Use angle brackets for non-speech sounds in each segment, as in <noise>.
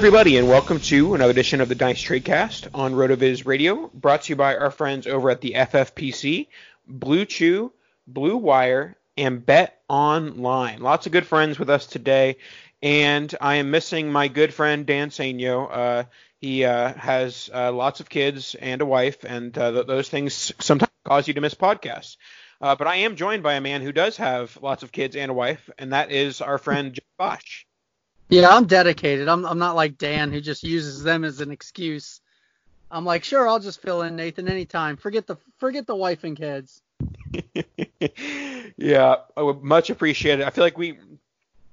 Everybody, and welcome to another edition of the Dice Tradecast on RotoViz Radio, brought to you by our friends over at the FFPC, Blue Chew, Blue Wire, and Bet Online. Lots of good friends with us today, and I am missing my good friend Dan Sainio. Uh, he uh, has uh, lots of kids and a wife, and uh, th- those things sometimes cause you to miss podcasts. Uh, but I am joined by a man who does have lots of kids and a wife, and that is our friend Jeff Bosch. Yeah, I'm dedicated. I'm I'm not like Dan who just uses them as an excuse. I'm like, sure, I'll just fill in Nathan anytime. Forget the forget the wife and kids. <laughs> yeah, I would much appreciate it. I feel like we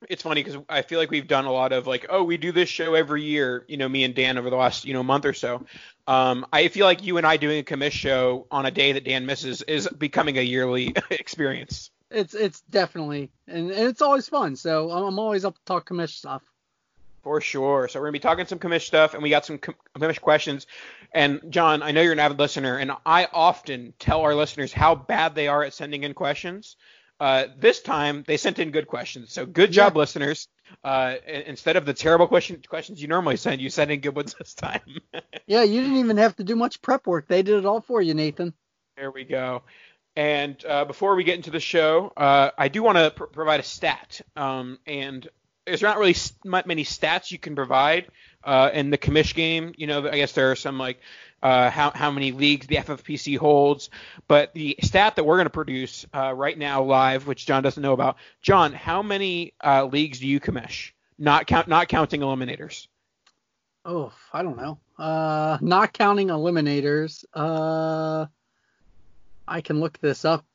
it's funny because I feel like we've done a lot of like, oh, we do this show every year, you know, me and Dan over the last, you know, month or so. Um, I feel like you and I doing a commish show on a day that Dan misses is becoming a yearly <laughs> experience. It's it's definitely and, and it's always fun. So I'm, I'm always up to talk commish stuff. For sure. So we're gonna be talking some commish stuff, and we got some com- commish questions. And John, I know you're an avid listener, and I often tell our listeners how bad they are at sending in questions. Uh, this time they sent in good questions, so good job, Yeah. listeners. Uh, instead of the terrible question questions you normally send, you sent in good ones this time. <laughs> Yeah, you didn't even have to do much prep work. They did it all for you, Nathan. There we go. And uh, before we get into the show, uh, I do want to pr- provide a stat. Um, and there's not really many stats you can provide uh, in the commish game. You know, I guess there are some like uh, how how many leagues the FFPC holds. But the stat that we're going to produce uh, right now live, which John doesn't know about, John, how many uh, leagues do you commish? Not count, not counting eliminators. Oh, I don't know. Not counting eliminators. I can look this up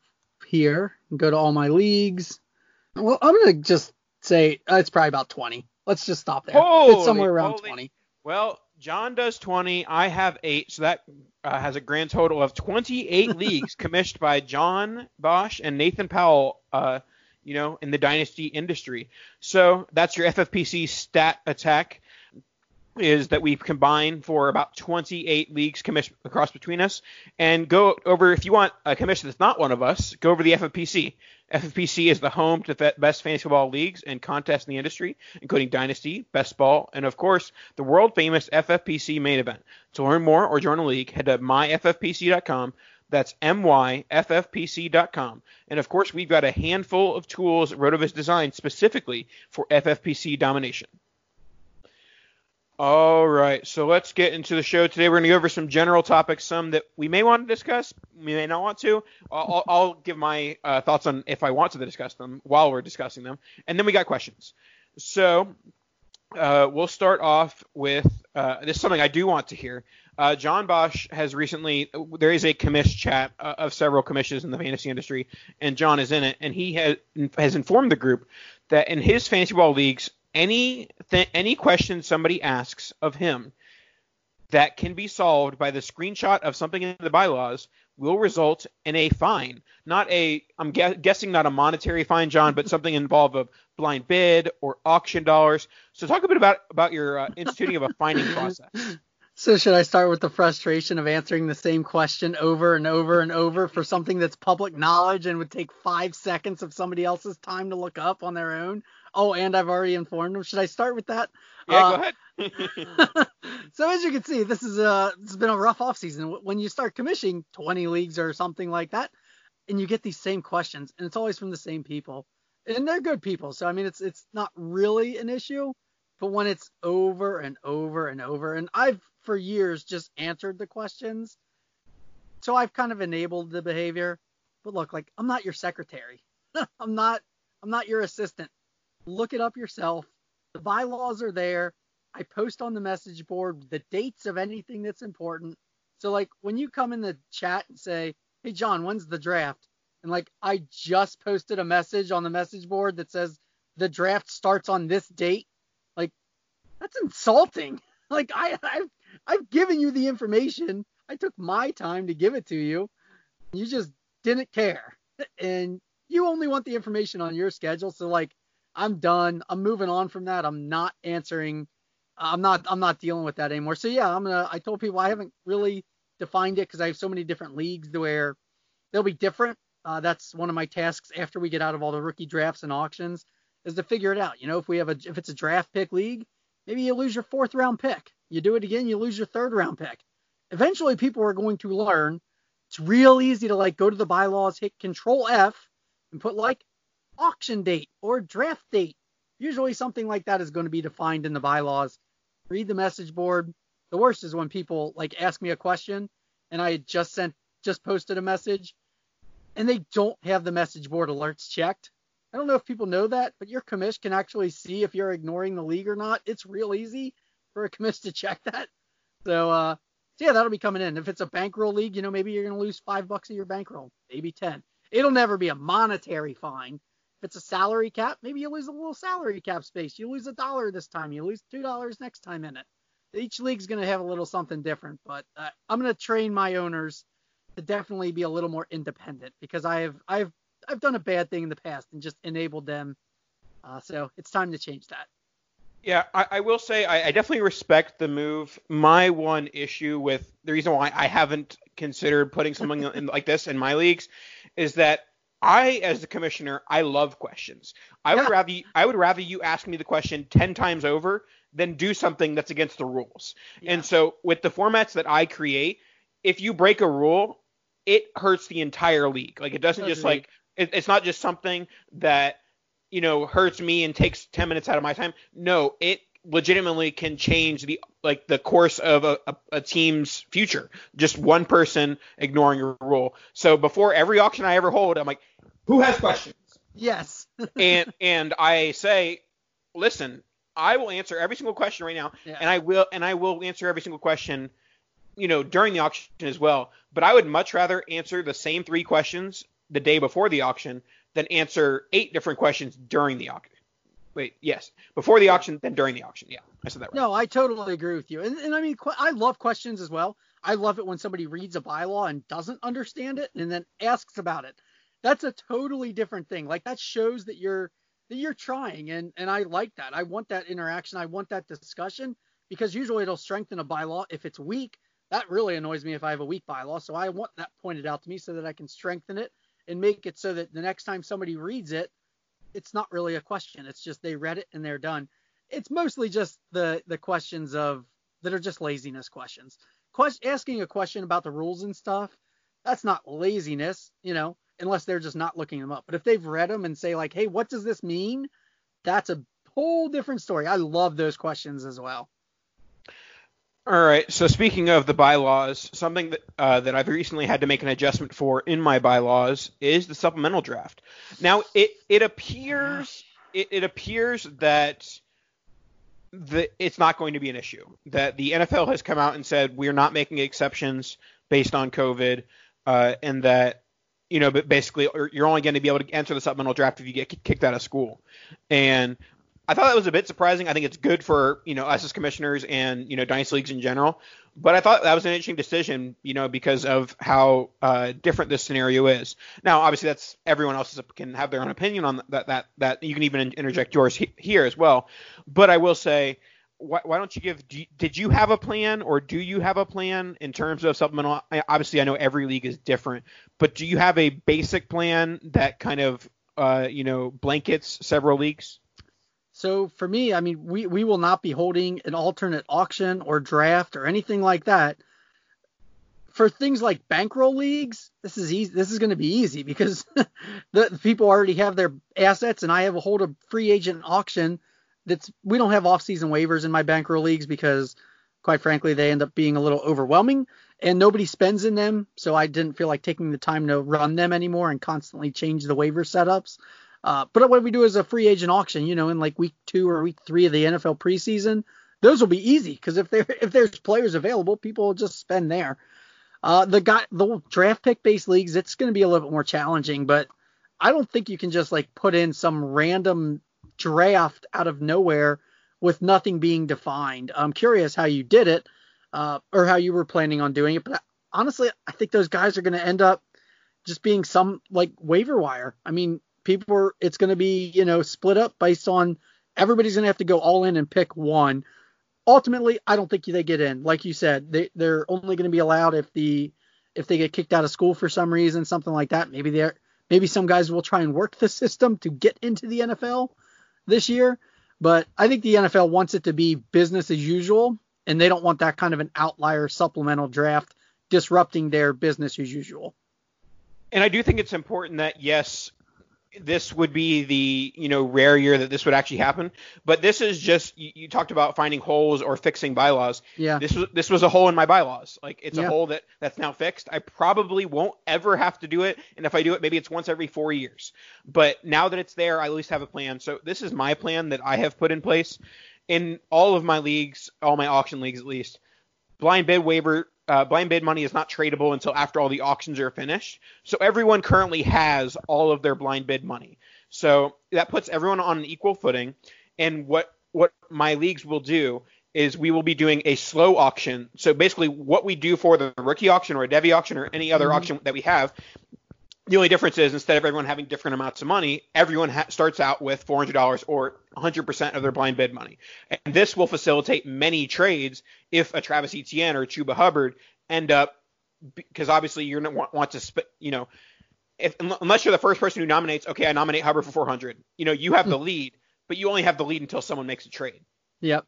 here. and Go to all my leagues. Well, I'm gonna just say uh, it's probably about 20. Let's just stop there. Holy- it's somewhere around holy- 20. Well, John does 20. I have eight, so that uh, has a grand total of 28 <laughs> leagues commissioned by John Bosch and Nathan Powell. Uh, you know, in the dynasty industry. So that's your FFPC stat attack. Is that we combine for about 28 leagues commission across between us and go over if you want a commission that's not one of us go over the ffpc ffpc is the home to the best fantasy football leagues and contests in the industry including dynasty best ball and of course the world famous ffpc main event to learn more or join a league head to myffpc.com that's myffpc.com. And of course, we've got a handful of tools RotoViz designed specifically for FFPC domination. All right, so let's get into the show today. We're going to go over some general topics, some that we may want to discuss, we may not want to. I'll, I'll give my uh, thoughts on if I want to discuss them while we're discussing them, and then we got questions. So uh, we'll start off with uh, this is something I do want to hear. Uh, John Bosch has recently there is a commish chat uh, of several commissions in the fantasy industry, and John is in it, and he has has informed the group that in his fantasy ball leagues, any th- any question somebody asks of him that can be solved by the screenshot of something in the bylaws will result in a fine. Not a, I'm gu- guessing not a monetary fine, John, but something involved of blind bid or auction dollars. So talk a bit about about your uh, instituting of a fining process. So should I start with the frustration of answering the same question over and over and over for something that's public knowledge and would take five seconds of somebody else's time to look up on their own? Oh, and I've already informed them. Should I start with that? Yeah, uh, go ahead. <laughs> so as you can see, this is a this has been a rough off season. When you start commissioning 20 leagues or something like that, and you get these same questions, and it's always from the same people, and they're good people. So I mean, it's it's not really an issue, but when it's over and over and over, and I've for years just answered the questions, so I've kind of enabled the behavior. But look, like I'm not your secretary. <laughs> I'm not I'm not your assistant. Look it up yourself. The bylaws are there. I post on the message board the dates of anything that's important. So like when you come in the chat and say, "Hey John, when's the draft?" and like I just posted a message on the message board that says the draft starts on this date, like that's insulting. <laughs> Like I I've, I've given you the information. I took my time to give it to you. You just didn't care. And you only want the information on your schedule. So like I'm done. I'm moving on from that. I'm not answering. I'm not. I'm not dealing with that anymore. So yeah, I'm gonna. I told people I haven't really defined it because I have so many different leagues where they'll be different. Uh, that's one of my tasks after we get out of all the rookie drafts and auctions is to figure it out. You know, if we have a if it's a draft pick league, maybe you lose your fourth round pick. You do it again, you lose your third round pick. Eventually, people are going to learn. It's real easy to like go to the bylaws, hit Control F, and put like auction date or draft date. Usually something like that is going to be defined in the bylaws. Read the message board. The worst is when people like ask me a question and I just sent just posted a message and they don't have the message board alerts checked. I don't know if people know that, but your commish can actually see if you're ignoring the league or not. It's real easy for a commish to check that. So uh so yeah, that'll be coming in. If it's a bankroll league, you know, maybe you're gonna lose five bucks of your bankroll, maybe ten. It'll never be a monetary fine, if it's a salary cap, maybe you lose a little salary cap space. You lose a dollar this time. You lose two dollars next time in it. Each league's going to have a little something different, but uh, I'm going to train my owners to definitely be a little more independent because I have I've I've done a bad thing in the past and just enabled them. Uh, so it's time to change that. Yeah, I, I will say I, I, definitely respect the move. My one issue with the reason why I haven't considered putting something in, like this in my leagues is that I, as the commissioner, I love questions. I yeah. would rather I would rather you ask me the question ten times over than do something that's against the rules. Yeah. And so with the formats that I create, if you break a rule, it hurts the entire league. Like it doesn't just like it, it's not just something that you know hurts me and takes ten minutes out of my time. No, it legitimately can change the like the course of a, a, a, team's future. Just one person ignoring a rule. So before every auction I ever hold, I'm like, who has questions? Yes. <laughs> and and I say, listen, I will answer every single question right now, yeah. and I will and I will answer every single question, you know, during the auction as well. But I would much rather answer the same three questions the day before the auction than answer eight different questions during the auction. Wait, yes, before the auction, then during the auction. Yeah, I said that right. No, I totally agree with you. And, and I mean, I love questions as well. I love it when somebody reads a bylaw and doesn't understand it and then asks about it that's a totally different thing. Like that shows that you're that you're trying and and I like that. I want that interaction. I want that discussion because usually it'll strengthen a bylaw if it's weak. That really annoys me if I have a weak bylaw. So I want that pointed out to me so that I can strengthen it and make it so that the next time somebody reads it, it's not really a question. It's just they read it and they're done. It's mostly just the the questions of that are just laziness questions. Quest, asking a question about the rules and stuff, that's not laziness, you know, unless they're just not looking them up. But if they've read them and say like, "Hey, what does this mean?" That's a whole different story. I love those questions as well. All right. So speaking of the bylaws, something that uh, that I've recently had to make an adjustment for in my bylaws is the supplemental draft. Now it it appears it, it appears that the it's not going to be an issue. That the NFL has come out and said we're not making exceptions based on COVID, uh, and that you know, but basically you're only going to be able to enter the supplemental draft if you get kicked out of school. And I thought that was a bit surprising. I think it's good for you know us as commissioners and you know dynasty leagues in general. But I thought that was an interesting decision, you know, because of how uh, different this scenario is. Now, obviously, that's everyone else can have their own opinion on that. That that you can even interject yours he, here as well. But I will say, why, why don't you give? Do you, did you have a plan, or do you have a plan in terms of supplemental? Obviously, I know every league is different, but do you have a basic plan that kind of uh, you know blankets several leagues? So for me, I mean, we, we will not be holding an alternate auction or draft or anything like that. For things like bankroll leagues, this is easy. This is going to be easy because <laughs> the, people already have their assets, and I have a hold of free agent auction. That's we don't have off-season waivers in my bankroll leagues because, quite frankly, they end up being a little overwhelming, and nobody spends in them. So I didn't feel like taking the time to run them anymore and constantly change the waiver setups. Uh, but what we do is a free agent auction, you know, in like week two or week three of the NFL preseason, those will be easy because if there if there's players available, people will just spend there. Uh, the guy the draft pick based leagues, it's going to be a little bit more challenging, but I don't think you can just like put in some random draft out of nowhere with nothing being defined. I'm curious how you did it, uh, or how you were planning on doing it, but honestly, I think those guys are going to end up just being some like waiver wire. I mean, people are it's going to be you know split up based on everybody's going to have to go all in and pick one. Ultimately i don't think they get in. Like you said they, they're only going to be allowed if the if they get kicked out of school for some reason something like that. Maybe they're maybe some guys will try and work the system to get into the nfl this year. But i think the nfl wants it to be business as usual and they don't want that kind of an outlier supplemental draft disrupting their business as usual. And I do think it's important that yes, this would be the you know rare year that this would actually happen. But this is just you, you, talked about finding holes or fixing bylaws. Yeah. This was this was a hole in my bylaws. Like it's yeah. a hole that that's now fixed. I probably won't ever have to do it, and if I do it, maybe it's once every four years. But now that it's there, I at least have a plan. So this is my plan that I have put in place in all of my leagues, all my auction leagues at least. Blind bid waiver uh, blind bid money is not tradable until after all the auctions are finished. So everyone currently has all of their blind bid money. So that puts everyone on an equal footing. And what what my leagues will do is we will be doing a slow auction. So basically, what we do for the rookie auction or a Devy auction or any other mm-hmm. auction that we have, the only difference is instead of everyone having different amounts of money, everyone ha- starts out with $400 or 100% of their blind bid money. And this will facilitate many trades if a Travis Etienne or Chuba Hubbard end up because obviously you're going to want, want to spit, you know, if, unless you're the first person who nominates, okay, I nominate Hubbard for 400. You know, you have the hmm. lead, but you only have the lead until someone makes a trade. Yep.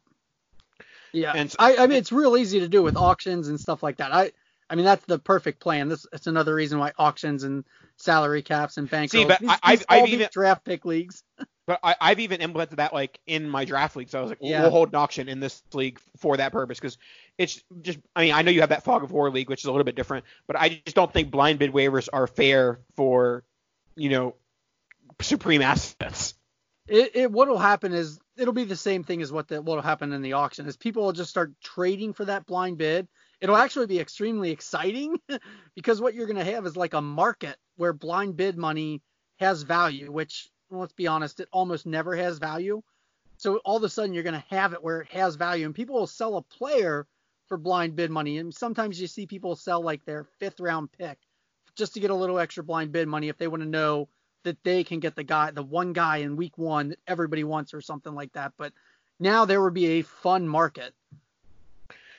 Yeah. And so, I, I mean, it's real easy to do with auctions and stuff like that. I, I mean, that's the perfect plan. This it's another reason why auctions and salary caps and bank. See, but these, I, these, I've, even draft pick leagues. <laughs> but I, have even implemented that like in my draft league. So I was like, yeah. we'll hold an auction in this league for that purpose because it's just. I mean, I know you have that fog of war league, which is a little bit different, but I just don't think blind bid waivers are fair for, you know, supreme assets. It, it what will happen is it'll be the same thing as what what will happen in the auction is people will just start trading for that blind bid it'll actually be extremely exciting <laughs> because what you're going to have is like a market where blind bid money has value, which let's be honest, it almost never has value. So all of a sudden you're going to have it where it has value, and people will sell a player for blind bid money. And sometimes you see people sell like their fifth round pick just to get a little extra blind bid money if they want to know that they can get the guy, the one guy in week one that everybody wants or something like that. But now there would be a fun market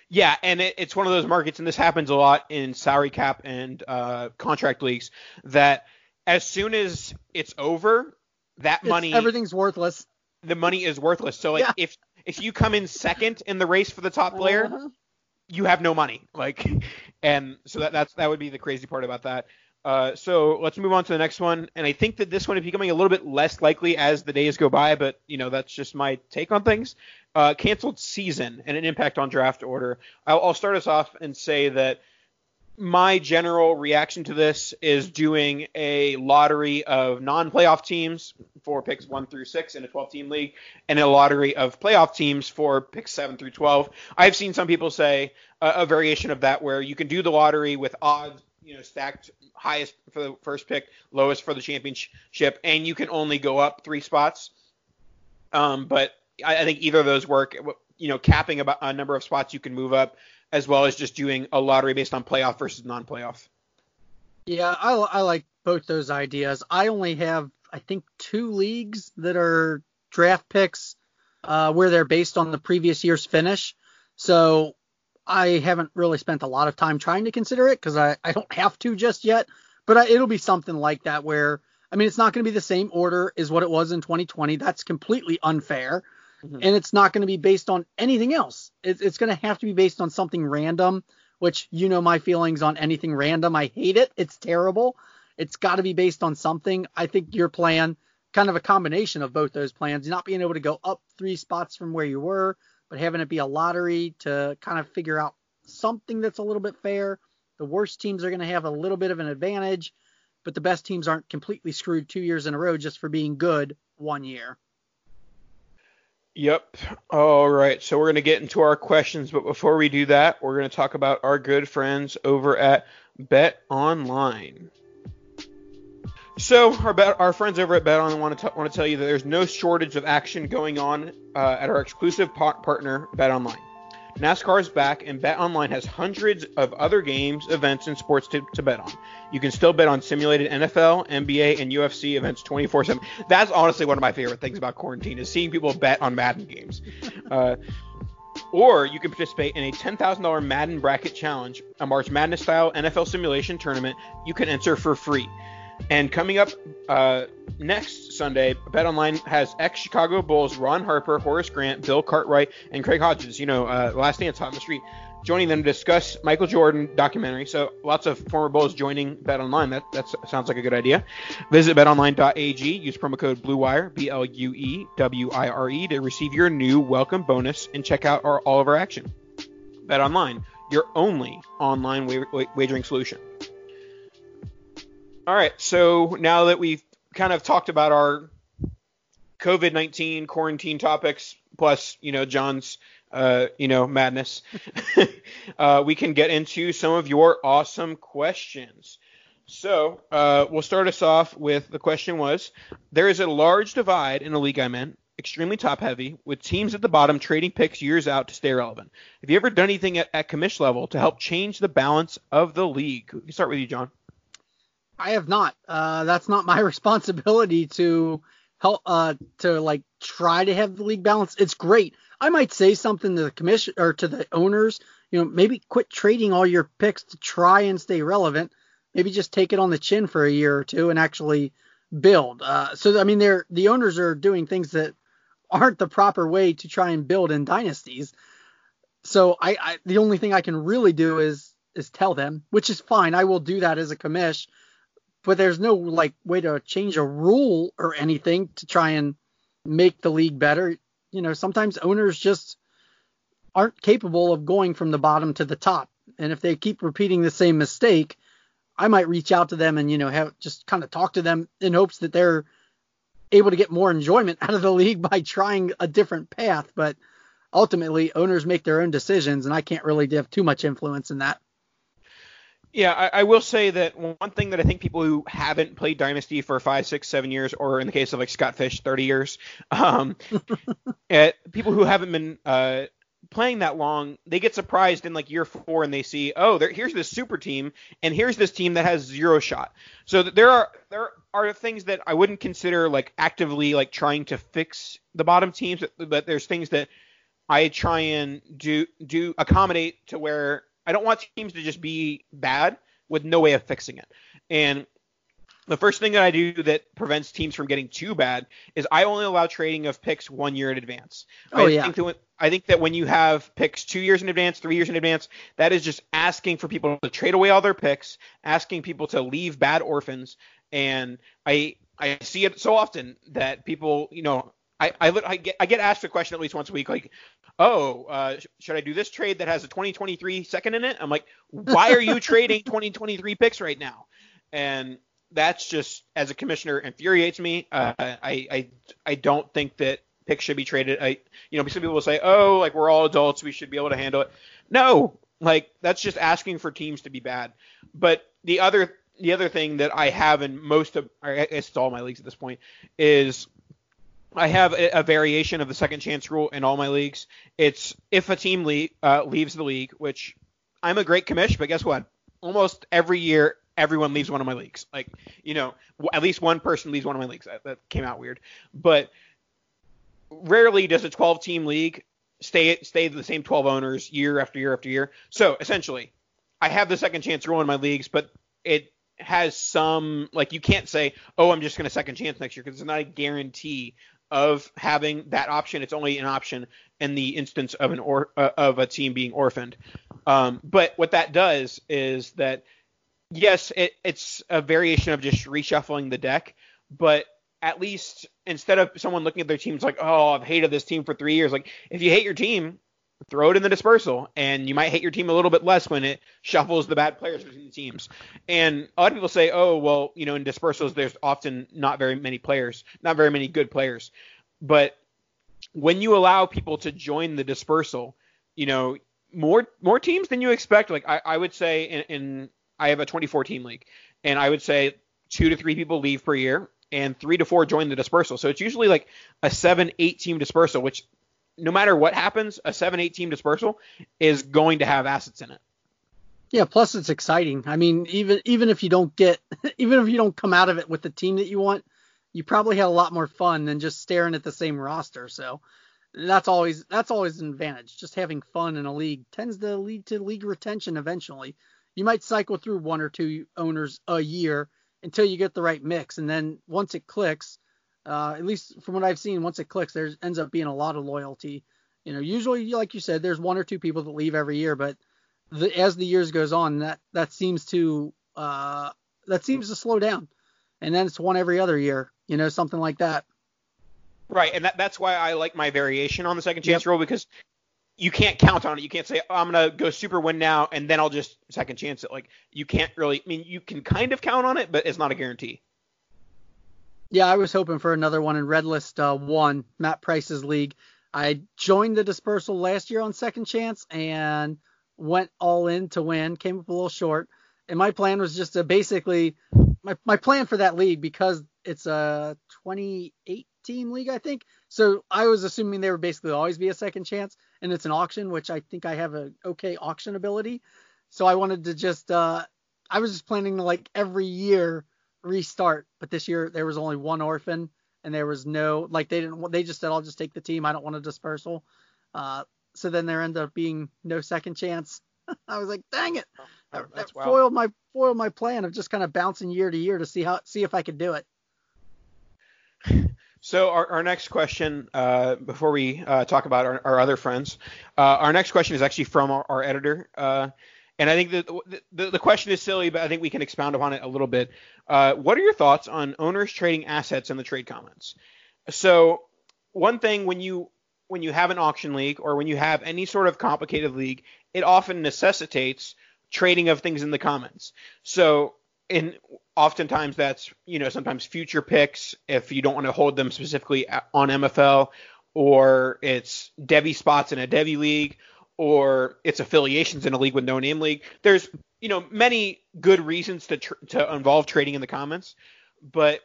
Yeah, and it, it's one of those markets, and this happens a lot in salary cap and uh, contract leagues, that as soon as it's over, that It's- money, everything's worthless. the money is worthless. So like Yeah. if if you come in second in the race for the top player, Uh-huh. you have no money. Like, and so that that's that would be the crazy part about that. Uh, so let's move on to the next one, and I think that this one is becoming a little bit less likely as the days go by, but you know that's just my take on things. Uh, canceled season and an impact on draft order. I'll, I'll start us off and say that my general reaction to this is doing a lottery of non-playoff teams for picks 1 through 6 in a 12-team league and a lottery of playoff teams for picks 7 through 12. I've seen some people say a, a variation of that where you can do the lottery with odds, you know, stacked highest for the first pick, lowest for the championship, and you can only go up three spots. Um, but I, I think either of those work. You know, capping about a number of spots you can move up, as well as just doing a lottery based on playoff versus non-playoff. Yeah, I, I like both those ideas. I only have, I think, two leagues that are draft picks uh, where they're based on the previous year's finish. So I haven't really spent a lot of time trying to consider it because I, I don't have to just yet. But I, it'll be something like that where, I mean, it's not going to be the same order as what it was in 2020. That's completely unfair. Mhm. And it's not going to be based on anything else. It, it's going to have to be based on something random which you know my feelings on anything random. I hate it. It's terrible. It's got to be based on something. I think your plan, kind of a combination of both those plans, not being able to go up three spots from where you were, but having it be a lottery to kind of figure out something that's a little bit fair. The worst teams are going to have a little bit of an advantage, but the best teams aren't completely screwed two years in a row just for being good one year. Yep. All right. So we're going to get into our questions, but before we do that, we're going to talk about our good friends over at Bet Online. So our bet, our friends over at Bet Online want to t- want to tell you that there's no shortage of action going on uh, at our exclusive par- partner Bet Online. NASCAR is back, and Bet Online has hundreds of other games, events, and sports to, to bet on. You can still bet on simulated NFL, NBA, and UFC events 24/7. That's honestly one of my favorite things about quarantine is seeing people bet on Madden games. <laughs> Uh, or you can participate in a $10,000 Madden Bracket Challenge, a March Madness style NFL simulation tournament you can enter for free. And coming up uh, next Sunday, BetOnline has ex Chicago Bulls Ron Harper, Horace Grant, Bill Cartwright, and Craig Hodges. You know, uh, Last Dance Hot in the Street, joining them to discuss Michael Jordan documentary. So lots of former Bulls joining BetOnline. That that sounds like a good idea. Visit BetOnline.ag. Use promo code BlueWire B L U E W I R E to receive your new welcome bonus and check out our all of our action. BetOnline, your only online wa- wa- wagering solution. All right, so now that we've kind of talked about our COVID nineteen quarantine topics, plus you know John's uh, you know madness, <laughs> uh, we can get into some of your awesome questions. So uh, we'll start us off with the question was: There is a large divide in the league I'm in, extremely top heavy, with teams at the bottom trading picks years out to stay relevant. Have you ever done anything at, at commish level to help change the balance of the league? We can start with you, John. I have not. Uh, that's not my <laughs> responsibility to help uh, to like try to have the league balance. It's great. I might say something to the commission or to the owners. You know, maybe quit trading all your picks to try and stay relevant. Maybe just take it on the chin for a year or two and actually build. Uh, so I mean, they're the owners are doing things that aren't the proper way to try and build in dynasties. So I, I the only thing I can really do is is tell them, which is fine. I will do that as a commish but there's no like way to change a rule or anything to try and make the league better. You know, sometimes owners just aren't capable of going from the bottom to the top. And if they keep repeating the same mistake, I might reach out to them and, you know, have just kind of talk to them in hopes that they're able to get more enjoyment <laughs> out of the league by trying a different path. But ultimately, owners make their own decisions, and I can't really have too much influence in that. Yeah, I, I, will say that one thing that I think people who haven't played Dynasty for five, six, seven years, or in the case of like Scott Fish, 30 years, um, at, <laughs> people who haven't been uh, playing that long, they get surprised in like year four and they see, oh, there, here's this super team, and here's this team that has zero shot. So there are there are things that I wouldn't consider like actively like trying to fix the bottom teams, but there's things that I try and do do accommodate to where I don't want teams to just be bad with no way of fixing it. And the first thing that I do that prevents teams from getting too bad is I only allow trading of picks one year in advance. Oh I yeah. Think that, I think that when you have picks two years in advance, three years in advance, that is just asking for people to trade away all their picks, asking people to leave bad orphans, and I I see it so often that people, you know, I I, I get I get asked a question at least once a week, like, oh, uh, should I do this trade that has a 2023 second in it? I'm like, why are you <laughs> trading 2023 picks right now? And that's just as a commissioner infuriates me. Uh, I I I don't think that picks should be traded. I you know some people will say, oh, like we're all adults, we should be able to handle it. No, like that's just asking for teams to be bad. But the other the other thing that I have in most of I guess it's all my leagues at this point is I have a, variation of the second chance rule in all my leagues. It's if a team le- uh, leaves the league, which I'm a great commish, but guess what? Almost every year, everyone leaves one of my leagues. Like, you know, at least one person leaves one of my leagues. That, that came out weird. But rarely does a 12 team league stay stay the same 12 owners year after year after year. So essentially, I have the second chance rule in my leagues, but it has some like you can't say, oh, I'm just going to second chance next year because it's not a guarantee of having that option. It's only an option in the instance of an or uh, of a team being orphaned. Um, but what that does is that yes, it, it's a variation of just reshuffling the deck, but at least instead of someone looking at their teams like, oh, I've hated this team for three years, like if you hate your team, throw it in the dispersal, and you might hate your team a little bit less when it shuffles the bad players between the teams. And a lot of people say, oh, well, you know, in dispersals, there's often not very many players, not very many good players. But when you allow people to join the dispersal, you know, more more teams than you expect. Like I, I would say, in, in I have a 24 team league, and I would say two to three people leave per year, and three to four join the dispersal. So it's usually like a seven, eight team dispersal, which no matter what happens, a seven, eight team dispersal is going to have assets in it. Yeah, plus it's exciting. I mean, even even if you don't get <laughs> even if you don't come out of it with the team that you want, you probably had a lot more fun than just staring at the same roster. So that's always that's always an advantage. Just having fun in a league tends to lead to league retention eventually. You might cycle through one or two owners a year until you get the right mix, and then once it clicks, uh, at least from what I've seen, once it clicks, there ends up being a lot of loyalty. You know, usually, like you said, there's one or two people that leave every year, but the, as the years goes on, that that seems to uh, that seems to slow down, and then it's one every other year. You know, something like that. Right, and that, that's why I like my variation on the second chance yep. rule because you can't count on it. You can't say, oh, I'm gonna go super win now and then I'll just second chance it. Like you can't really. I mean, you can kind of count on it, but it's not a guarantee. Yeah, I was hoping for another one in Red List uh, One, Matt Price's league. I joined the dispersal last year on second chance and went all in to win. Came up a little short, and my plan was just to basically my my plan for that league because it's a 28 team league, I think. So I was assuming there would basically always be a second chance, and it's an auction, which I think I have a okay auction ability. So I wanted to just, uh, I was just planning to like every year restart, but this year there was only one orphan, and there was no, like they didn't, they just said I'll just take the team, I don't want a dispersal. Uh, so then there ended up being no second chance. <laughs> I was like, dang it, Oh, that, that's foiled my foiled my plan of just kind of bouncing year to year to see how see if I could do it. <laughs> So our, our next question, uh, before we uh, talk about our, our other friends, uh, our next question is actually from our, our editor, uh, and I think the, the the question is silly, but I think we can expound upon it a little bit. Uh, what are your thoughts on owners trading assets in the trade comments? So one thing when you when you have an auction league or when you have any sort of complicated league, it often necessitates trading of things in the comments. So in oftentimes that's you know sometimes future picks if you don't want to hold them specifically on MFL, or it's Devy spots in a Devy league, or it's affiliations in a league with no name league. There's you know many good reasons to tr- to involve trading in the comments, but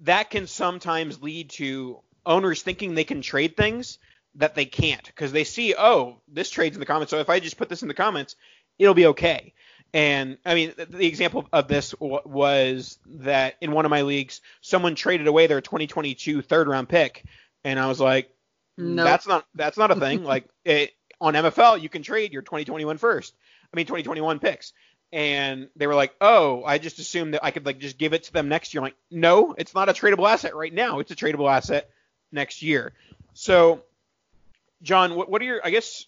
that can sometimes lead to owners thinking they can trade things that they can't because they see oh this trades in the comments so if I just put this in the comments it'll be okay. And I mean, the example of this w- was that in one of my leagues, someone traded away their 2022 third round pick, and I was like, No. That's not that's not a thing. <laughs> like it, on MFL, you can trade your 2021 first. I mean 2021 picks. And they were like, "Oh, I just assumed that I could like just give it to them next year." I'm like, "No, it's not a tradable asset right now. It's a tradable asset next year." So, John, what, what are your I guess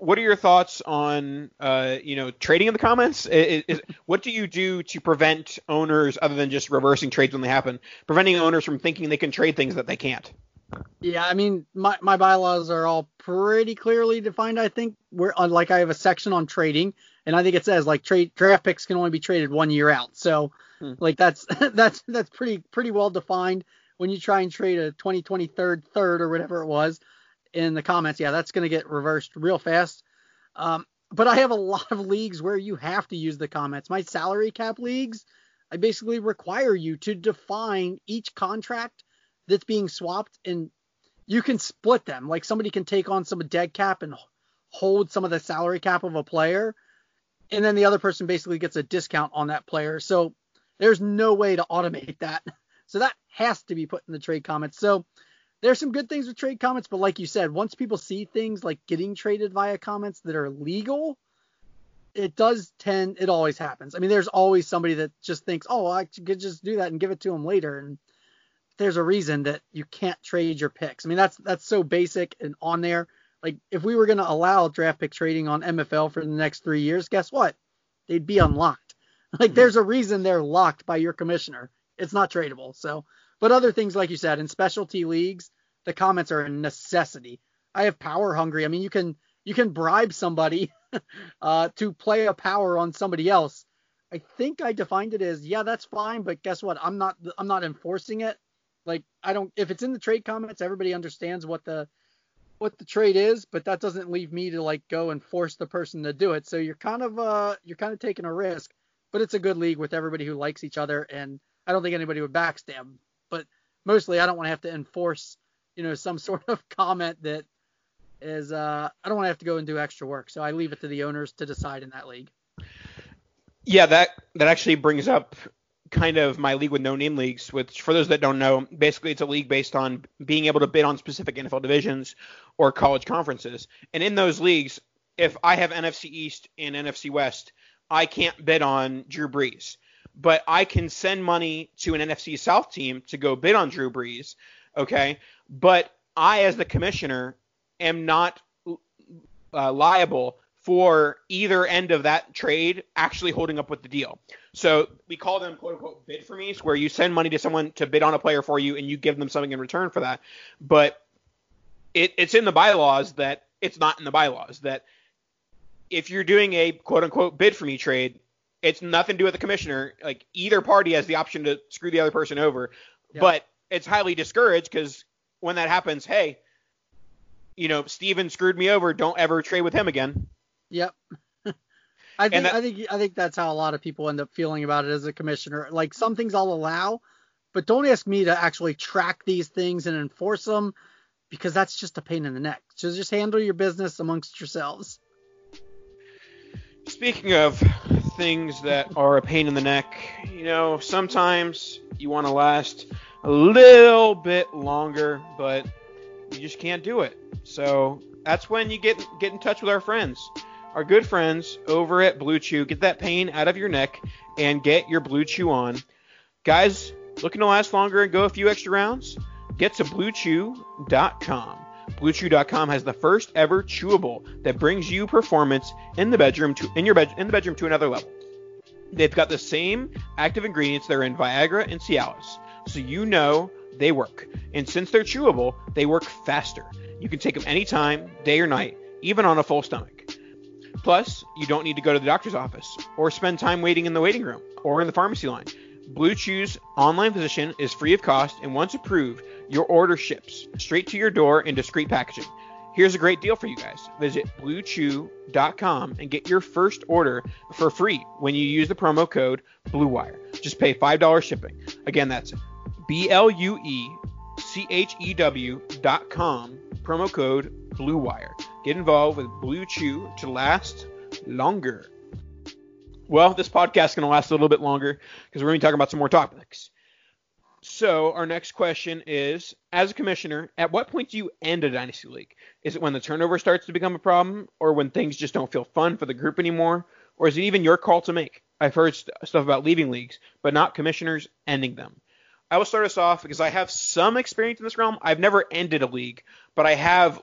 what are your thoughts on uh, you know trading in the comments? Is, is, what do you do to prevent owners, other than just reversing trades when they happen, preventing owners from thinking they can trade things that they can't? Yeah, I mean, my, my bylaws are all pretty clearly defined. I think we're on like I have a section on trading, and I think it says like trade draft picks can only be traded one year out. So Hmm. like that's <laughs> that's that's pretty pretty well defined. When you try and trade a 2020 third third or whatever it was in the comments, yeah, that's gonna get reversed real fast. Um, but I have a lot of leagues where you have to use the comments. My salary cap leagues, I basically require you to define each contract that's being swapped and you can split them. Like somebody can take on some dead cap and hold some of the salary cap of a player, and then the other person basically gets a discount on that player. So there's no way to automate that. <laughs> So that has to be put in the trade comments. So there's some good things with trade comments, but like you said, once people see things like getting traded via comments that are legal, it does tend, it always happens. I mean, there's always somebody that just thinks, oh, I could just do that and give it to them later. And there's a reason that you can't trade your picks. I mean, that's that's so basic and on there. Like if we were going to allow draft pick trading on MFL for the next three years, guess what? They'd be unlocked. <laughs> Like there's a reason they're locked by your commissioner. It's not tradable. So, but other things like you said in specialty leagues, the comments are a necessity. I have power hungry. I mean, you can you can bribe somebody <laughs> uh, to play a power on somebody else. I think I defined it as yeah, that's fine, but guess what? I'm not I'm not enforcing it. Like I don't if it's in the trade comments, everybody understands what the what the trade is, but that doesn't leave me to like go and force the person to do it. So you're kind of uh you're kind of taking a risk, but it's a good league with everybody who likes each other and I don't think anybody would backstab. But mostly I don't want to have to enforce, you know, some <laughs> sort of comment that is uh I don't want to have to go and do extra work. So I leave it to the owners to decide in that league. Yeah, that that actually brings up kind of my league with no name leagues, which for those that don't know, basically it's a league based on being able to bid on specific NFL divisions or college conferences. And in those leagues, if I have NFC East and NFC West, I can't bid on Drew Brees. But I can send money to an NFC South team to go bid on Drew Brees. Okay. But I, as the commissioner, am not uh, liable for either end of that trade actually holding up with the deal. So we call them quote unquote bid for me, where you send money to someone to bid on a player for you and you give them something in return for that. But it, it's in the bylaws that it's not in the bylaws that if you're doing a quote unquote bid for me trade, it's nothing to do with the commissioner. Like either party has the option to screw the other person over, Yeah. but it's highly discouraged because when that happens, hey, you know, Steven screwed me over. Don't ever trade with him again. Yep. <laughs> I think that- I think I think that's how a lot of people end up feeling about it as a commissioner. Like some things I'll allow, but don't ask me to actually track these things and enforce them because that's just a pain in the neck. So just handle your business amongst yourselves. Speaking of things that are a pain in the neck, you know, sometimes you want to last a little bit longer, but you just can't do it. So that's when you get get in touch with our friends, our good friends over at Blue Chew. Get that pain out of your neck and get your Blue Chew on. Guys, looking to last longer and go a few extra rounds? Get to BlueChew.com. BlueChew.com has the first ever chewable that brings you performance in the bedroom to in your bed in the bedroom to another level. They've got the same active ingredients that are in Viagra and Cialis, so you know they work. And since they're chewable, they work faster. You can take them anytime, day or night, even on a full stomach. Plus, you don't need to go to the doctor's office or spend time waiting in the waiting room or in the pharmacy line. Blue Chew's online physician is free of cost, and once approved, your order ships straight to your door in discreet packaging. Here's a great deal for you guys. Visit bluechew.com and get your first order for free when you use the promo code BLUEWIRE. Just pay $5 shipping. Again, that's B L U E C H E W.com, promo code BLUEWIRE. Get involved with Blue Chew to last longer. Well, this podcast is going to last a little bit longer because we're going to be talking about some more topics. So our next question is, as a commissioner, at what point do you end a dynasty league? Is it when the turnover starts to become a problem, or when things just don't feel fun for the group anymore, or is it even your call to make? I've heard st- stuff about leaving leagues, but not commissioners ending them. I will start us off because I have some experience in this realm. I've never ended a league, but I have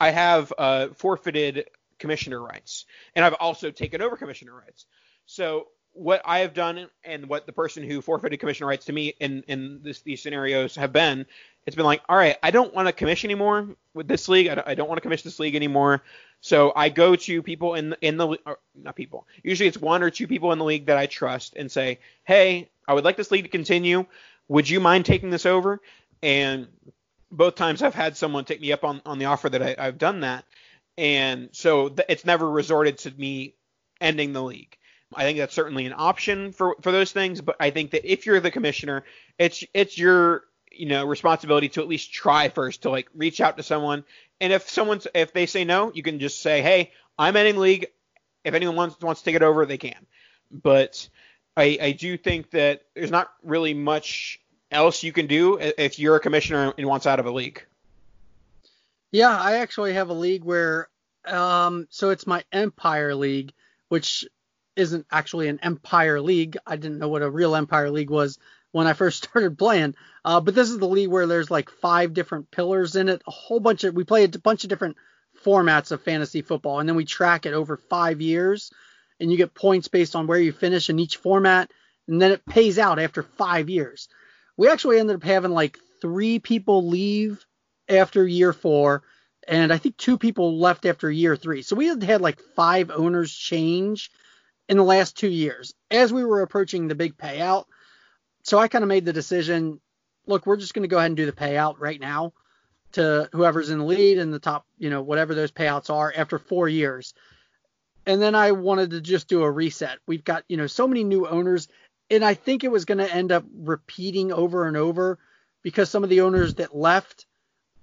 I have uh, forfeited commissioner rights, and I've also taken over commissioner rights. So what I have done and what the person who forfeited commissioner rights to me in in this, these scenarios have been, it's been like, all right, I don't want to commission anymore with this league. I don't, I don't want to commission this league anymore. So I go to people in in the not people. Usually it's one or two people in the league that I trust and say, hey, I would like this league to continue. Would you mind taking this over? And both times I've had someone take me up on on the offer that I, I've done that. And so th- it's never resorted to me ending the league. I think that's certainly an option for for those things, but I think that if you're the commissioner, it's it's your you know responsibility to at least try first to like reach out to someone. And if someone's if they say no, you can just say, hey, I'm ending league. If anyone wants wants to take it over, they can. But I I do think that there's not really much else you can do if you're a commissioner and wants out of a league. Yeah, I actually have a league where um so it's my Empire League, which isn't actually an Empire League. I didn't know what a real Empire League was when I first <laughs> started playing. Uh, but this is the league where there's like five different pillars in it, a whole bunch of we play a bunch of different formats of fantasy football, and then we track it over five years, and you get points based on where you finish in each format, and then it pays out after five years. We actually ended up having like three people leave after year four, and I think two people left after year three. So we had had like five owners change in the last two years as we were approaching the big payout. So I kind of made the decision look, we're just going to go ahead and do the payout right now to whoever's in the lead and the top, you know, whatever those payouts are after four years. And then I wanted to just do a reset. We've got, you know, so many new owners, and I think it was going to end up repeating over and over because some of the owners that left,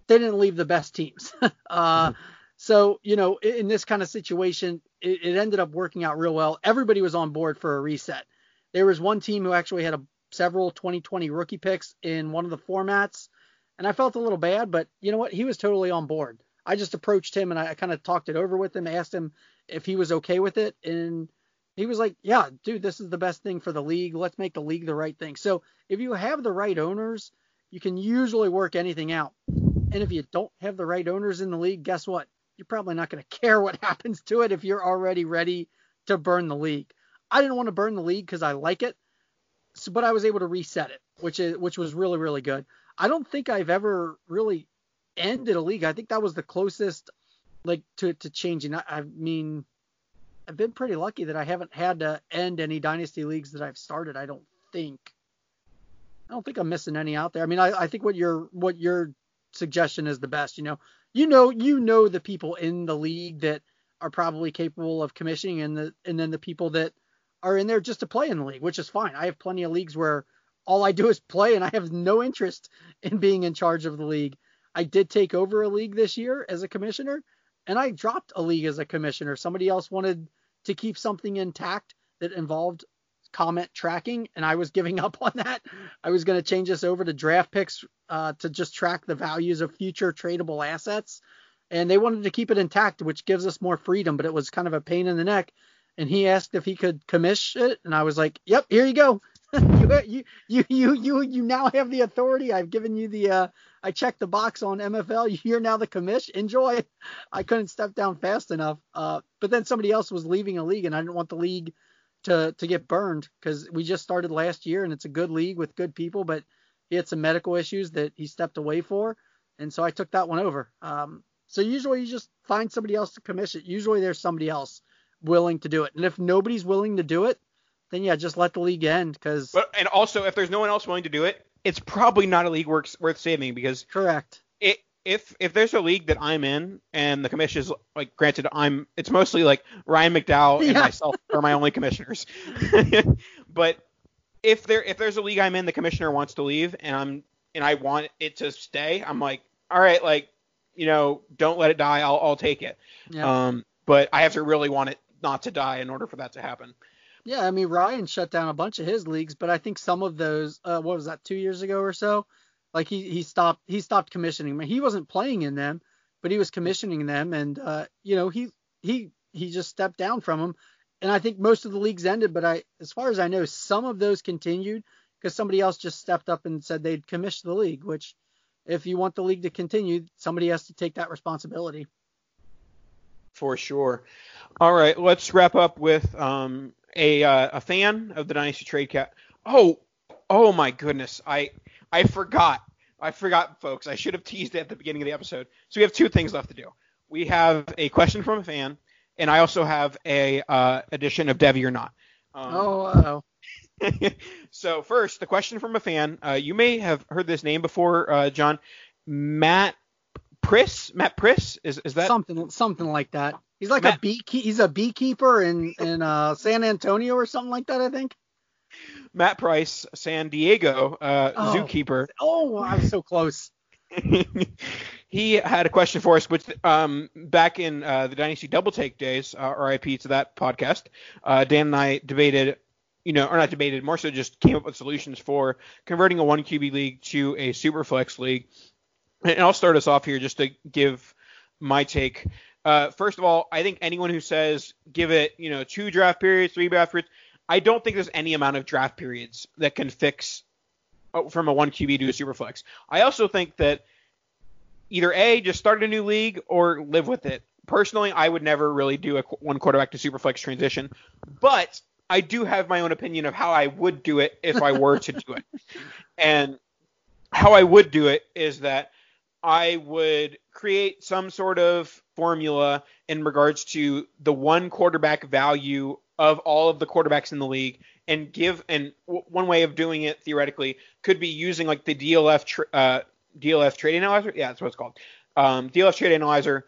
they didn't leave the best teams. <laughs> uh, mm-hmm. So, you know, in this kind of situation, it, it, ended up working out real well. Everybody was on board for a reset. There was one team who actually had a, several 2020 rookie picks in one of the formats, and I felt a little bad, but you know what? He was totally on board. I just approached him and I, I kind of talked it over with him, asked him if he was okay with it, and he was like, "Yeah, dude, this is the best thing for the league. Let's make the league the right thing." So if you have the right owners, you can usually work anything out. And if you don't have the right owners in the league, guess what? you're probably not going <laughs> to care what happens to it if you're already ready to burn the league. I didn't want to burn the league because I like it, so, but I was able to reset it, which is which was really really good. I don't think I've ever really ended a league. I think that was the closest like to to changing. I, I mean, I've been pretty lucky that I haven't had to end any dynasty leagues that I've started. I don't think. I don't think I'm missing any out there. I mean, I, I think what your what your suggestion is the best. You know, you know you know the people in the league that are probably capable of commissioning and the and then the people that are in there just to play in the league, which is fine. I have plenty of leagues where all I do is play and I have no interest in being in charge of the league. I did take over a league this year as a commissioner and I dropped a league as a commissioner. Somebody else wanted to keep something intact that involved comment tracking and I was giving up on that. I was going to change this over to draft picks uh, to just track the values of future tradable assets. And they wanted to keep it intact, which gives us more freedom, but it was kind of a pain in the neck. And he asked if he could commission it, and I was like, "Yep, here you go. <laughs> you, you, you, you, you now have the authority. I've given you the. Uh, I checked the box on MFL. <laughs> You're now the commish. Enjoy. I couldn't step down fast enough. Uh, but then somebody else was leaving a league, and I didn't want the league to to get burned because we just started last year, and it's a good league with good people, but he had some medical issues that he stepped away for, and so I took that one over. Um, so usually you just find somebody else to commission. Usually there's somebody else willing to do it, and if nobody's willing to do it, then yeah, just let the league end because. And also if there's no one else willing to do it, it's probably not a league worth worth saving because. Correct. It if if there's a league that I'm in and the commission is like granted I'm it's mostly like Ryan McDowell and <laughs> yeah. myself are my only commissioners. <laughs> but if there if there's a league I'm in, the commissioner wants to leave, and I'm and I want it to stay, I'm like, all right, like you know, don't let it die. I'll I'll take it. Yeah. Um, but I have to really want it not to die in order for that to happen. Yeah, I mean Ryan shut down a bunch of his leagues, but I think some of those, uh, what was that, two years ago or so? Like he he stopped he stopped commissioning. I mean, he wasn't playing in them, but he was commissioning them, and uh, you know he he he just stepped down from them. And I think most of the leagues ended, but I, as far as I know, some of those continued because somebody else just stepped up and said they'd commission the league. Which, if you want the league to continue, somebody has to take that responsibility. For sure. All right, let's wrap up with um, a uh, a fan of the Dynasty Trade Cat. Oh, oh my goodness, I I forgot. I forgot, folks. I should have teased it at the beginning of the episode. So we have two things left to do. We have a question from a fan, and I also have a uh, edition of Devy or Not. Um, oh, <laughs> so first, the question from a fan. Uh, you may have heard this name before, uh, John. Matt Priss. Matt Priss is is that something something like that? He's like Matt, a bee he's a beekeeper in in uh, San Antonio or something like that, I think. Matt Price, San Diego uh, oh, zookeeper. Oh, I was so close. <laughs> he had a question for us, which um, back in uh, the Dynasty Double Take days, uh, RIP to that podcast, uh, Dan and I debated, you know, or not debated, more so just came up with solutions for converting a one QB league to a super flex league. And I'll start us off here just to give my take. Uh, first of all, I think anyone who says give it, you know, two draft periods, three draft periods, I don't think there's any amount of draft periods that can fix uh, from a one QB to a super flex. I also think that either a just start a new league or live with it. Personally, I would never really do a one quarterback to super flex transition, but I do have my own opinion of how I would do it if I were to do it. <laughs> And how I would do it is that I would create some sort of formula in regards to the one quarterback value of all of the quarterbacks in the league and give and w- one way of doing it theoretically could be using like the DLF tr- uh, DLF trade analyzer. Yeah, that's what it's called. Um, DLF trade analyzer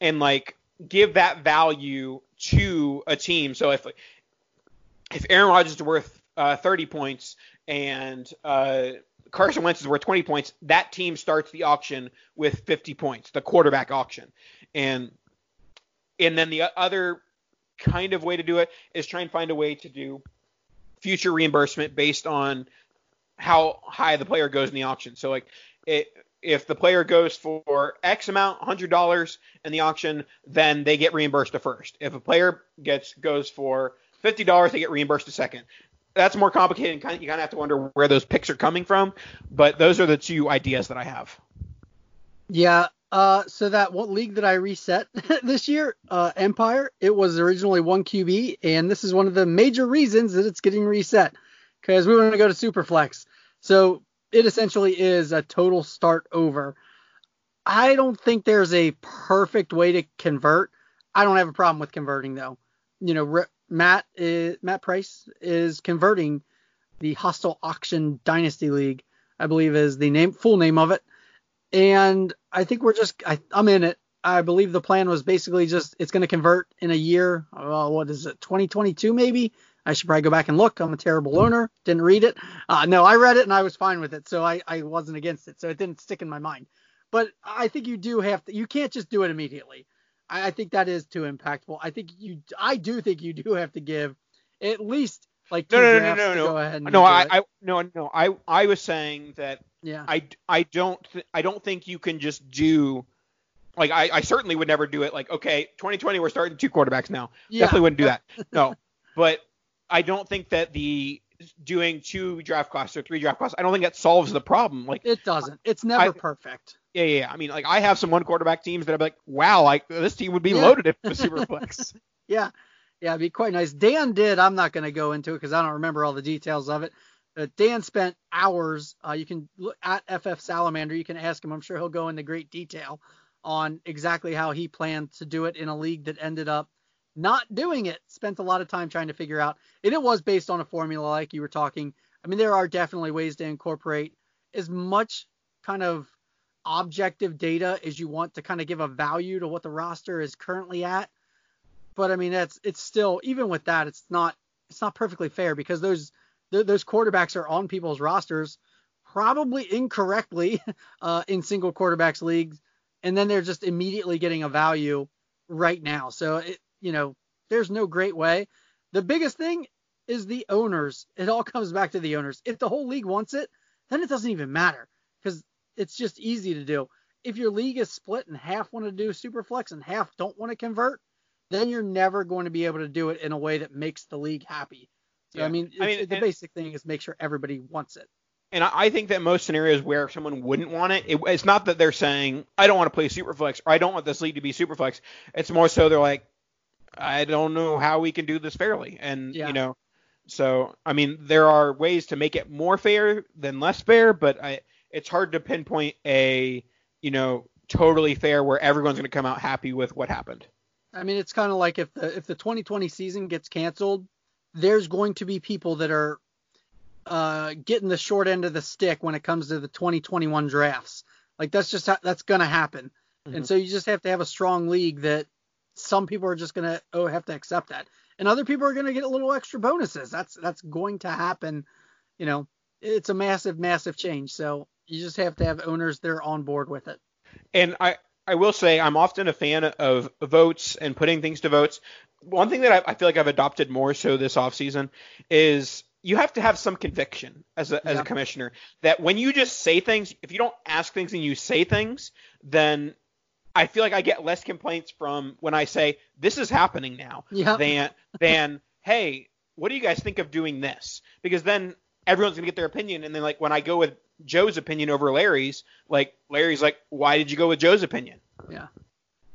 and like give that value to a team. So if if Aaron Rodgers is worth uh, 30 points and uh, Carson Wentz is worth 20 points, that team starts the auction with 50 points, the quarterback auction, and and then the other kind of way to do it is try and find a way to do future reimbursement based on how high the player goes in the auction. So like it, if the player goes for X amount, hundred dollars in the auction, then they get reimbursed a first. If a player gets goes for fifty dollars, they get reimbursed a second. That's more complicated. And kind of, you kind of have to wonder where those picks are coming from. But those are the two ideas that I have. Yeah, uh, so that what league that I reset <laughs> this year, uh, Empire, it was originally one QB, and this is one of the major reasons that it's getting reset because we want to go to Superflex. So it essentially is a total start over. I don't think there's a perfect way to convert. I don't have a problem with converting though. You know, Matt is, Matt Price is converting the Hostile Auction Dynasty League, I believe is the name full name of it and I think we're just I, am in it. I believe the plan was basically just it's going to convert in a year. Uh, what is it? 2022 maybe. I should probably go back and look. I'm a terrible owner. Didn't read it. Uh, no, I read it and I was fine with it, so I, I wasn't against it. So it didn't stick in my mind. But I think you do have to. You can't just do it immediately. I, I think that is too impactful. I think you. I do think you do have to give at least like no, no, no, no, no, no. no, I, I, no, no. I, I was saying that yeah. I, I don't th- I don't think you can just do like I, I certainly would never do it like okay 2020 we're starting two quarterbacks now yeah. definitely wouldn't do that <laughs> no but I don't think that the doing two draft classes or three draft classes I don't think that solves the problem like it doesn't it's never I, perfect yeah yeah I mean like I have some one quarterback teams that I'm like wow like this team would be yeah. loaded if it the <laughs> superflex yeah yeah it'd be quite nice Dan did I'm not going to go into it because I don't remember all the details of it uh, Dan spent hours. Uh, you can look at FF Salamander. You can ask him. I'm sure he'll go into great detail on exactly how he planned to do it in a league that ended up not doing it. Spent a lot of time trying to figure out, and it was based on a formula like you were talking. I mean, there are definitely ways to incorporate as much kind of objective data as you want to kind of give a value to what the roster is currently at. But I mean, that's it's still even with that, it's not it's not perfectly fair because those th- those quarterbacks are on people's rosters probably incorrectly <laughs> uh, in single quarterbacks leagues, and then they're just immediately getting a value right now. So it, you know, there's no great way. The biggest thing is the owners. It all comes back to the owners. If the whole league wants it, then it doesn't even matter it's just easy to do. If your league is split and half want to do Superflex and half don't want to convert, then you're never going to be able to do it in a way that makes the league happy. So, Yeah. I mean, I mean, the and- basic thing is make sure everybody wants it. And I I think that most scenarios where someone wouldn't want it, it, it's not that they're saying I don't want to play Superflex or I don't want this league to be Superflex. It's more so they're like, I don't know how we can do this fairly, and Yeah. you know, so I mean there are ways to make it more fair than less fair, but I, it's hard to pinpoint a you know totally fair where everyone's going to come out happy with what happened. I mean, it's kind of like if the if the 2020 season gets canceled, there's going to be people that are uh, getting the short end of the stick when it comes to the 2021 drafts. Like that's just ha- that's gonna happen, Mhm. and so you just have to have a strong league that some people are just gonna oh have to accept that, and other people are gonna get a little extra bonuses. That's that's going to happen. You know, it's a massive massive change. So you just have to have owners that are on board with it. And I, I will say I'm often a fan of votes and putting things to votes. One thing that I, I feel like I've adopted more so this offseason is you have to have some conviction as a, as Yeah. a commissioner that when you just say things, if you don't ask things and you say things, then I feel like I get less complaints from when I say this is happening now Yeah. than than hey, what do you guys think of doing this? Because then everyone's gonna get their opinion, and then like when I go with Joe's opinion over Larry's, like Larry's like, why did you go with Joe's opinion? Yeah.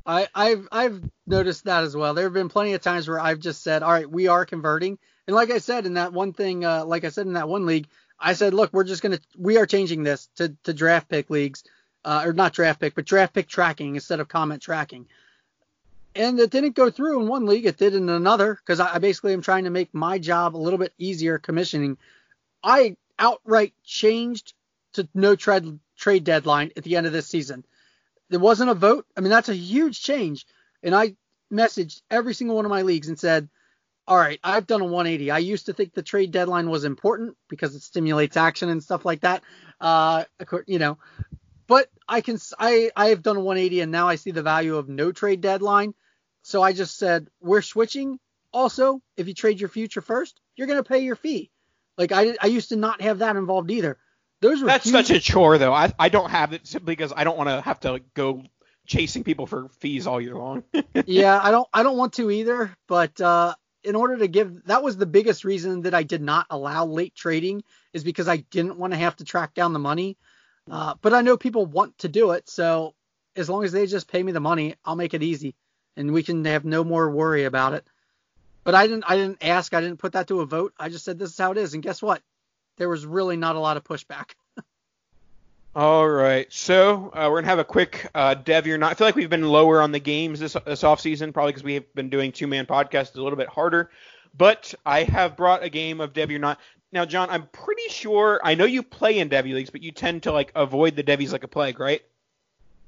I, I've I've noticed that as well. There have been plenty of times where I've just said, all right, we are converting, and like I said in that one thing, uh, like I said in that one league, I said, look, we're just gonna we are changing this to to draft pick leagues, uh, or not draft pick, but draft pick tracking instead of comment tracking. And it didn't go through in one league, it did in another, because I, I basically am trying to make my job a little bit easier commissioning. I outright changed to no trade trade deadline at the end of this season there wasn't a vote. I mean, that's a huge change. And I messaged every single one of my leagues and said, all right, I've done a 180. I used to think the trade deadline was important because it stimulates action and stuff like that. Uh, you know, but I can, I, I have done a 180 and now I see the value of no trade deadline. So I just said, we're switching. Also, if you trade your future first, you're going to pay your fee. Like I, I used to not have that involved either. Those were That's huge- such a chore though. I I don't have it simply because I don't want to have to go chasing people for fees all year long. <laughs> yeah, I don't I don't want to either, but uh in order to give that was the biggest reason that I did not allow late trading is because I didn't want to have to track down the money. Uh, but I know people want to do it, so as long as they just pay me the money, I'll make it easy, and we can have no more worry about it. But I didn't I didn't ask, I didn't put that to a vote. I just said this is how it is, and guess what? There was really not a lot of pushback. <laughs> All right, so uh, we're gonna have a quick uh, Dev or not. I feel like we've been lower on the games this this off season, probably because we have been doing two man podcasts a little bit harder. But I have brought a game of Dev or not. Now, John, I'm pretty sure I know you play in Devy leagues, but you tend to like avoid the Devies like a plague, right?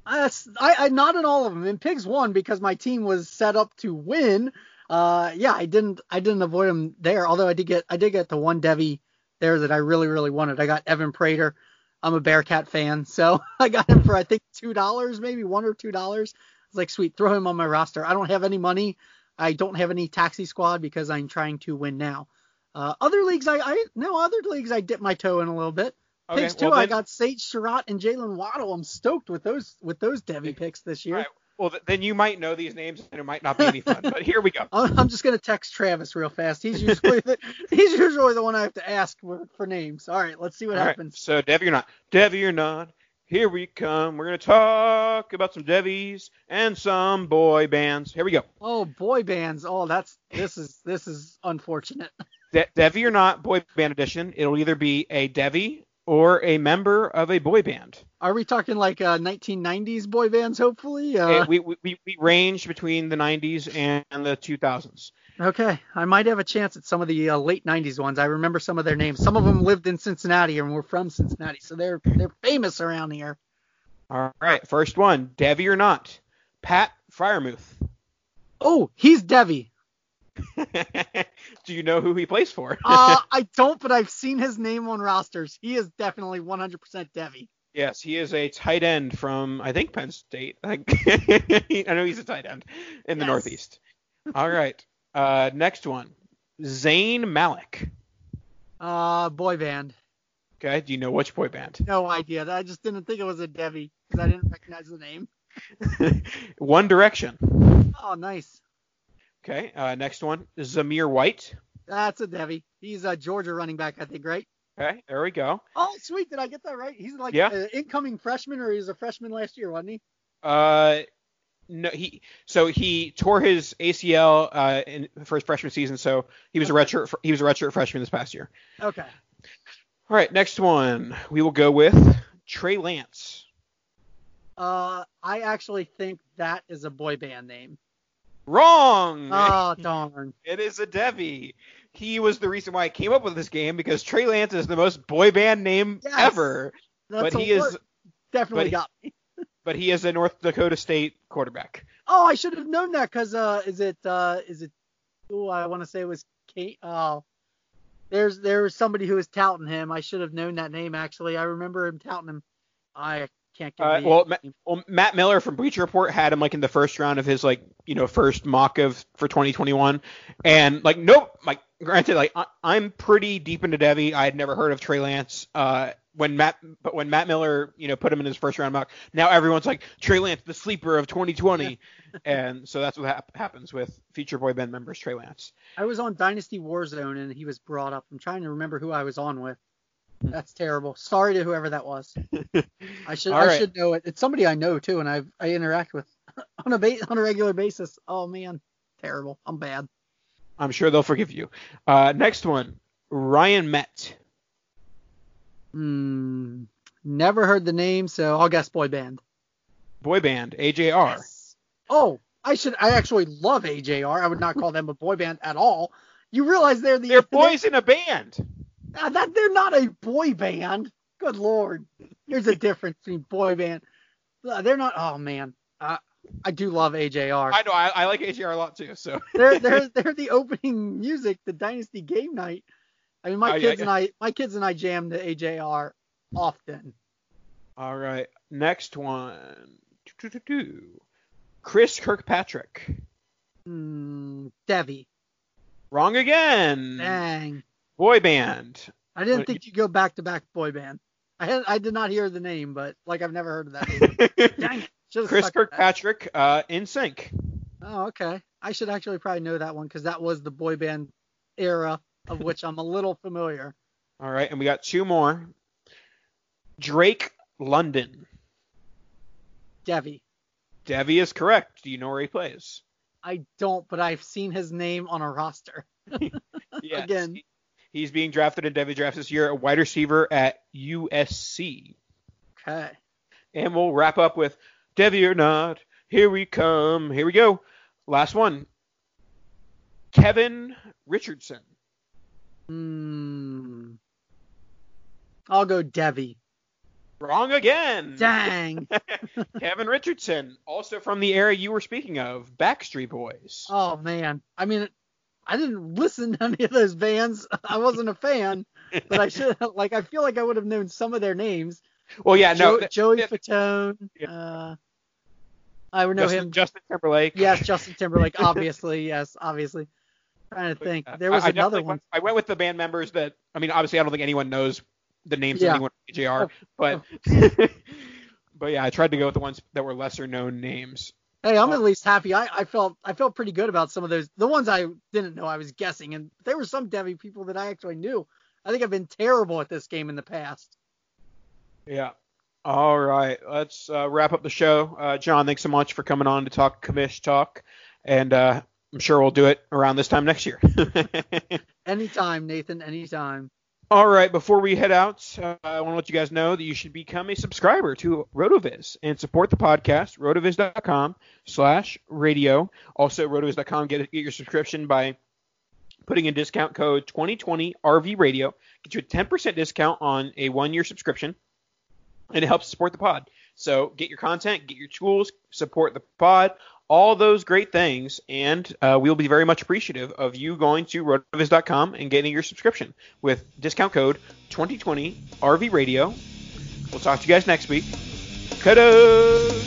That's I, I not in all of them. In Pigs won because my team was set up to win. Uh, yeah, I didn't I didn't avoid him there. Although I did get I did get the one Devy there that I really really wanted. I got Evan Prater. I'm a Bearcat fan, so <laughs> I got him for I think two dollars, maybe one or two dollars. I was like, sweet, throw him on my roster. I don't have any money. I don't have any taxi squad because I'm trying to win now. Uh, other leagues, I, I no other leagues I dip my toe in a little bit. Okay, Picks too. well I got Sage Surratt and Jaylen Waddle. I'm stoked with those with those Devy picks this year. Right, Well, then you might know these names, and it might not be any fun. but here we go. <laughs> I'm just gonna text Travis real fast. He's usually the, <laughs> he's usually the one I have to ask for, for names. All right, let's see what All right, happens. so Devy or not, Devy or not, here we come. We're gonna talk about some Devies and some boy bands. Here we go. Oh, boy bands. Oh, that's this is this is unfortunate. De- Devy or not, boy band edition. It'll either be a Devy or a member of a boy band. Are we talking like uh, 1990s boy bands? Hopefully. Uh, Uh, we, we we we range between the 90s and the 2000s. okay, I might have a chance at some of the uh, late 90s ones. I remember some of their names. Some of them lived in Cincinnati and were from Cincinnati, so they're they're famous around here. All right, first one, Devy or not, Pat Freiermuth. Oh, he's Devy. <laughs> Do you know who he plays for? Uh, <laughs> I don't, but I've seen his name on rosters. He is definitely 100% Devy. Yes, he is a tight end from I think Penn State. I, <laughs> I know he's a tight end in the Northeast. All right. Uh, next one, Zayn Malik. Uh, boy band. Okay, do you know which boy band? No idea. I just didn't think it was a Devy because I didn't recognize the name. One Direction. Oh, nice. Okay, uh, next one, Zamir White. That's a Debbie. He's a Georgia running back, I think, right? Okay, there we go. Oh, sweet. Did I get that right? He's like Yeah. an incoming freshman, or he was a freshman last year, wasn't he? Uh, no, he so he tore his ACL uh, in for his freshman season, so he was a redshirt. He was a redshirt freshman this past year. Okay. All right, next one we will go with Trey Lance. Uh, I actually think that is a boy band name. Wrong. <laughs> Oh, darn. it is a Devy. He was the reason why I came up with this game because Trey Lance is the most boy band name Yes. ever, That's but he is definitely got me. <laughs> but he is a North Dakota State quarterback. Oh, I should have known that because uh, is it uh, is it? Oh, I want to say it was Kate. Oh, there's there was somebody who was touting him. I should have known that name actually. I remember him touting him. I can't get. Uh, well, Ma- name. well, Matt Miller from Bleacher Report had him like in the first round of his like you know first mock of for 2021, and like nope, like granted, like I, I'm pretty deep into Devy. I had never heard of Trey Lance. Uh, when Matt, but when Matt Miller, you know, put him in his first round mock, now everyone's like Trey Lance, the sleeper of 2020, <laughs> and so that's what hap- happens with future boy band members Trey Lance. I was on Dynasty Warzone and he was brought up. I'm trying to remember who I was on with. <laughs> That's terrible. Sorry to whoever that was. I should I right. should know it. It's somebody I know too, and I I interact with <laughs> on a ba- on a regular basis. Oh man, terrible. I'm bad. I'm sure they'll forgive you. Uh, next one, Ryan Met. Hmm. Never heard the name, so I'll guess boy band. Boy band, AJR. Oh, I should. I actually love AJR. I would not call them a boy band at all. You realize they're the They're boys in a band. Ah, that they're not a boy band. Good lord, there's a difference between boy band. Uh, They're not. Oh man, uh, I do love AJR. I know, I, I like AJR a lot too. So <laughs> they're they're <laughs> they're the opening music, the Dynasty game night. I mean, my Oh, yeah, kids and I, my kids and I jam to AJR often. All right, next one. Chris Kirkpatrick. Hmm, Devy. Wrong again. Dang, Boy band. I didn't What- think you go back to back boy band. I had I did not hear the name, but like I've never heard of that. <laughs> Dang it. Chris. Kirkpatrick, uh, NSYNC. Oh, okay. I should actually probably know that one because that was the boy band era of which I'm a little familiar. <laughs> All right, and we got two more. Drake London. Devy. Devy is correct. Do you know where he plays? I don't, but I've seen his name on a roster. <laughs> Yes. Again. He- he's being drafted in Devy drafts this year, a wide receiver at USC. Okay. And we'll wrap up with Devy or not. Here we come. Here we go. Last one. Kevin Richardson. Hmm. I'll go Devy. Wrong again. Dang. <laughs> Kevin Richardson, also from the era you were speaking of, Backstreet Boys. Oh man. I mean, I didn't listen to any of those bands. <laughs> I wasn't a fan, but I should. <laughs> Like, I feel like I would have known some of their names. well, yeah, no. Jo- th- Joey th- Fatone. Yeah. Uh, I would know Justin, him. Justin Timberlake. Yes, Justin Timberlake. <laughs> Obviously, yes, obviously. Trying to think. There was I- I another one. Went, I went with the band members that. I mean, obviously, I don't think anyone knows the names Yeah. of anyone at AJR, but. but yeah, I tried to go with the ones that were lesser known names. Hey. I'm at least happy. I, I felt I felt pretty good about some of those. The ones I didn't know I was guessing, and there were some Devy people that I actually knew. I think I've been terrible at this game in the past. Yeah. All right, let's uh, wrap up the show. Uh, John, thanks so much for coming on to talk commish talk, and uh, I'm sure we'll do it around this time next year. <laughs> Anytime, Nathan. Anytime. All right, before we head out, uh, I want to let you guys know that you should become a subscriber to RotoViz and support the podcast, rotoviz.com slash radio. Also, rotoviz.com, get, get your subscription by putting in discount code 2020 RV Radio. Get you a 10% discount on a one-year subscription, and it helps support the pod. So get your content, get your tools, support the pod, all those great things, and uh, we'll be very much appreciative of you going to rotoviz.com and getting your subscription with discount code 2020 RV Radio. We'll talk to you guys next week. Kudos!